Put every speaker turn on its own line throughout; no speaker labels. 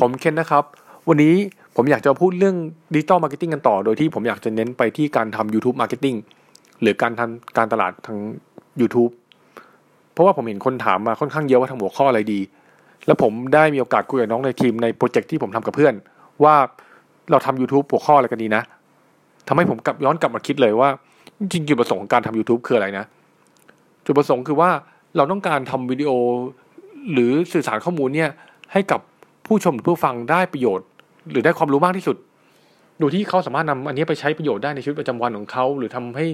ผมเคนนะครับ วันนี้ผมอยากจะพูดเรื่อง digital marketing กันต่อ โดยที่ผมอยากจะเน้นไปที่การทำ YouTube Marketing หรือการทำการตลาดทาง YouTube เพราะว่าผมเห็นคนถามมาค่อนข้างเยอะว่าทำหัวข้ออะไรดี แล้วผมได้มีโอกาสคุยกับน้องในทีมใน project ที่ผมทำกับเพื่อน ว่าเราทำ YouTube หัวข้ออะไรกันดีนะทำให้ผมกลับย้อนกลับมาคิดเลยว่า จริงๆจุดประสงค์ของการทำ YouTube คืออะไรนะ จุดประสงค์คือว่าเราต้องการทำวิดีโอหรือสื่อสารข้อมูลเนี่ยให้กับ ผู้ชมหรือผู้ฟังได้ประโยชน์ หรือได้ความรู้มากที่สุด โดยที่เขาสามารถนำอันนี้ไปใช้ประโยชน์ได้ในชีวิตประจำวันของเขา หรือทำให้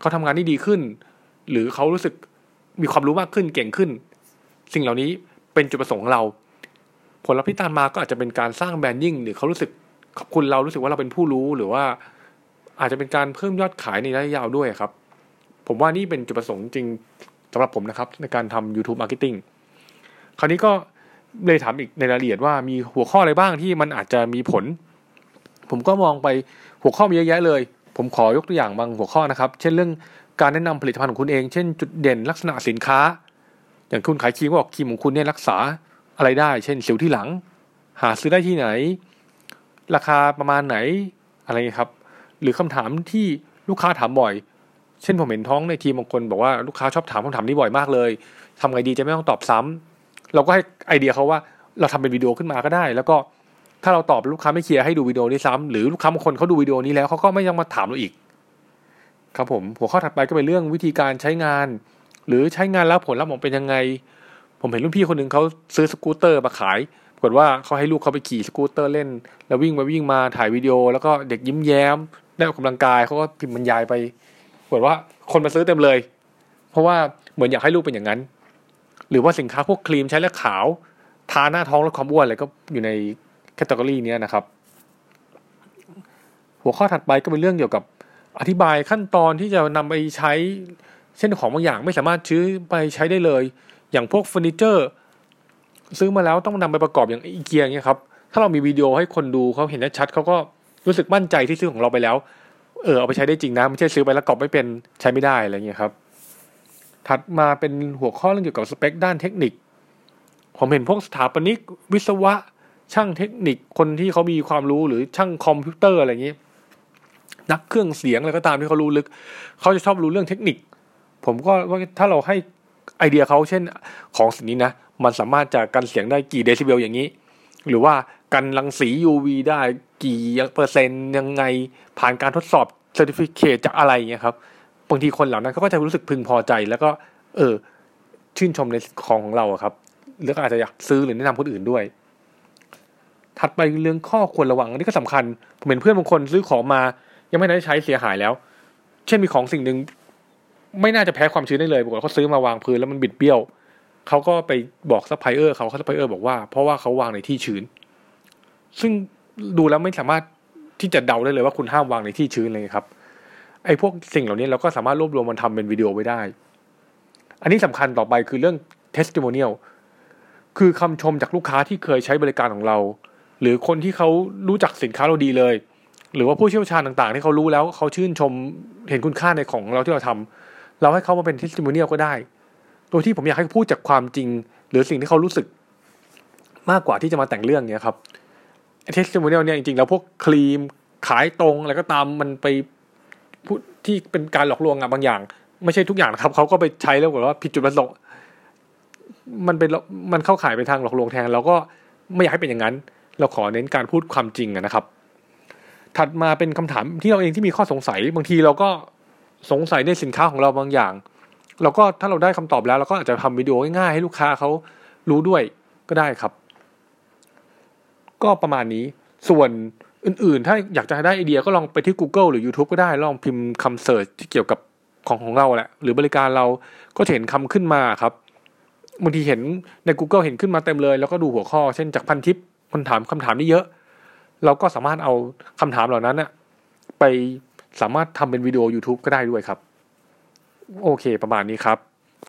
เขาทำงานได้ดีขึ้น หรือเขารู้สึกมีความรู้มากขึ้นเก่งขึ้น สิ่งเหล่านี้เป็นจุดประสงค์ของเรา ผลลัพธ์ที่ตามมาก็อาจจะเป็นการสร้างแบรนดิ้งหรือเขารู้สึกขอบคุณเรารู้สึกว่าเราเป็นผู้รู้หรือว่า อาจจะเป็นการเพิ่มยอดขายในระยะยาวด้วยครับ ผมว่านี่เป็นจุดประสงค์จริงสำหรับผมนะครับ ในการทำ YouTube Marketing คราวนี้ก็ เลยถามอีกในรายละเอียดว่ามีหัวข้ออะไรบ้างที่มันอาจจะมีผล ผมก็มองไปหัวข้อมีเยอะแยะเลย ผมขอยกตัวอย่างบางหัวข้อนะครับ เช่นเรื่องการแนะนำผลิตภัณฑ์ของคุณเอง เช่นจุดเด่นลักษณะสินค้า อย่างคุณขายครีมก็บอกครีมของคุณเนี่ยรักษาอะไรได้ เช่นสิวที่หลัง หาซื้อได้ที่ไหน ราคาประมาณไหนอะไรครับ หรือคำถามที่ลูกค้าถามบ่อย เช่นผมเห็นท้องในทีมบางคนบอกว่าลูกค้าชอบถามคำถามนี้บ่อยมากเลยทำไงดีจะไม่ต้องตอบซ้ำ เราก็ให้ไอเดียเขาว่าเราทำเป็นวิดีโอขึ้นมาก็ได้ แล้วก็ถ้าเราตอบลูกค้าไม่เคลียร์ให้ดูวิดีโอนี้ซ้ำหรือลูกค้าบางคนเขาดูวิดีโอนี้แล้วเขาก็ไม่ยังมาถามเราอีก ครับผมหัวข้อถัดไปก็เป็นเรื่องวิธีการใช้งาน หรือใช้งานแล้วผลลัพธ์ออกเป็นยังไง ผมเห็นรุ่นพี่คนหนึ่งเขาซื้อสกูตเตอร์มาขายปรากฏว่าเขาให้ลูกเขาไปขี่สกูตเตอร์เล่น แล้ววิ่งไปวิ่งมาถ่ายวิดีโอ แล้วก็เด็กยิ้มแย้ม ได้ออกกำลังกายเขาก็พิมพ์บรรยายไปปรากฏว่าคนมาซื้อเต็มเลย เพราะว่าเหมือนอยากให้ลูกเป็นอย่างนั้น หรือว่าสินค้าพวกครีมใช้แล้วขาวทาหน้าท้องลดความอ้วนอะไรก็อยู่ในแคตตาล็อนี้นะครับ หัวข้อถัดไปก็เป็นเรื่องเกี่ยวกับอธิบายขั้นตอนที่จะนำไปใช้เช่นของบางอย่างไม่สามารถซื้อไปใช้ได้เลย อย่างพวกเฟอร์นิเจอร์ ซื้อมาแล้วต้องนำไปประกอบอย่างอีเกีย่างเงี้ยครับถ้าเรามีวิดีโอให้คนดูเขาเห็นชัดเขาก็รู้สึกมั่นใจที่ซื้อของเราไปแล้ว เออเอาไปใช้ได้จริงนะไม่ใช่ซื้อไปแล้วประกอบไม่เป็นใช้ไม่ได้อะไรเงี้ยครับ ถัดมาเป็นหัวข้อเรื่องเกี่ยวกับสเปคด้านเทคนิค ผมเห็นพวกสถาปนิก วิศวะ ช่างเทคนิคคนที่เขามีความรู้หรือช่างคอมพิวเตอร์อะไรอย่างนี้ นักเครื่องเสียงอะไรก็ตามที่เขารู้ลึก เขาจะชอบรู้เรื่องเทคนิค ผมก็ว่าถ้าเราให้ไอเดียเขาเช่นของสิ่งนี้นะ มันสามารถจะกันเสียงได้กี่เดซิเบลอย่างนี้ หรือว่ากันรังสี UV ได้กี่เปอร์เซ็นต์ยังไงผ่านการทดสอบ certificate จากอะไรเงี้ยครับ บางทีคนเหล่านั้นเขาก็จะรู้สึกพึงพอใจ แล้วก็ เออ ชื่นชมในของของเราครับแล้วก็อาจจะอยากซื้อหรือแนะนำคนอื่นด้วย ถัดไปเรื่องข้อควรระวังอันนี้ก็สำคัญ ผมเห็นเพื่อนบางคนซื้อของมา ยังไม่ได้ใช้เสียหายแล้ว เช่นมีของสิ่งหนึ่งไม่น่าจะแพ้ความชื้นได้เลยบอกว่าเขาซื้อมาวางพื้นแล้วมันบิดเบี้ยวเขาก็ไปบอกซัพพลายเออร์เขาซัพพลายเออร์บอกว่าเพราะว่าเขาวางในที่ชื้น ซึ่งดูแล้วไม่สามารถที่จะเดาได้เลยว่าคุณห้ามวางในที่ชื้นเลยครับ ไอ้พวกสิ่งเหล่านี้เราก็สามารถรวบรวมมันทำเป็นวิดีโอไว้ได้ อันนี้สำคัญต่อไปคือเรื่อง testimonial คือคำชมจากลูกค้าที่เคยใช้บริการของเรา หรือคนที่เขารู้จักสินค้าเราดีเลย หรือว่าผู้เชี่ยวชาญต่างๆ ที่เขารู้แล้วเขาชื่นชมเห็นคุณค่าในของเราที่เราทำเราให้เขามาเป็น testimonial ก็ได้ โดยที่ผมอยากให้พูดจากความจริง หรือสิ่งที่เขารู้สึก มากกว่าที่จะมาแต่งเรื่องเนี้ยครับ testimonial เนี่ยจริงๆแล้วพวกครีมขายตรงอะไรก็ตามมันไป พูดที่เป็นการหลอกลวงอะบางอย่าง ไม่ใช่ทุกอย่างนะครับเขาก็ไปใช้แล้วบอกว่าผิดจุดประสงค์มันเป็นมันเข้าขายไปทางหลอกลวงแทนเราก็ไม่อยากให้เป็นอย่างนั้น เราขอเน้นการพูดความจริงนะครับ ถัดมาเป็นคำถามที่เราเองที่มีข้อสงสัย บางทีเราก็สงสัยในสินค้าของเราบางอย่าง เราก็ถ้าเราได้คำตอบแล้วเราก็อาจจะทำวิดีโอง่ายๆให้ลูกค้าเขารู้ด้วยก็ได้ครับ ก็ประมาณนี้ ส่วนอื่นๆ ถ้าอยากจะได้ไอเดียก็ลองไปที่ Google หรือ YouTube ก็ได้ ลองพิมพ์คำเสิร์ชที่เกี่ยวกับของของเราแหละ หรือบริการเราก็เห็นคำขึ้นมาครับบางทีเห็นใน Google เห็นขึ้นมาเต็มเลย แล้วก็ดูหัวข้อ เช่นจากพันทิปคนถามคำถามนี้เยอะ เราก็สามารถเอาคำถามเหล่านั้นนะไปสามารถทำเป็นวิดีโอ YouTube ก็ได้ด้วยครับ โอเค ประมาณนี้ครับ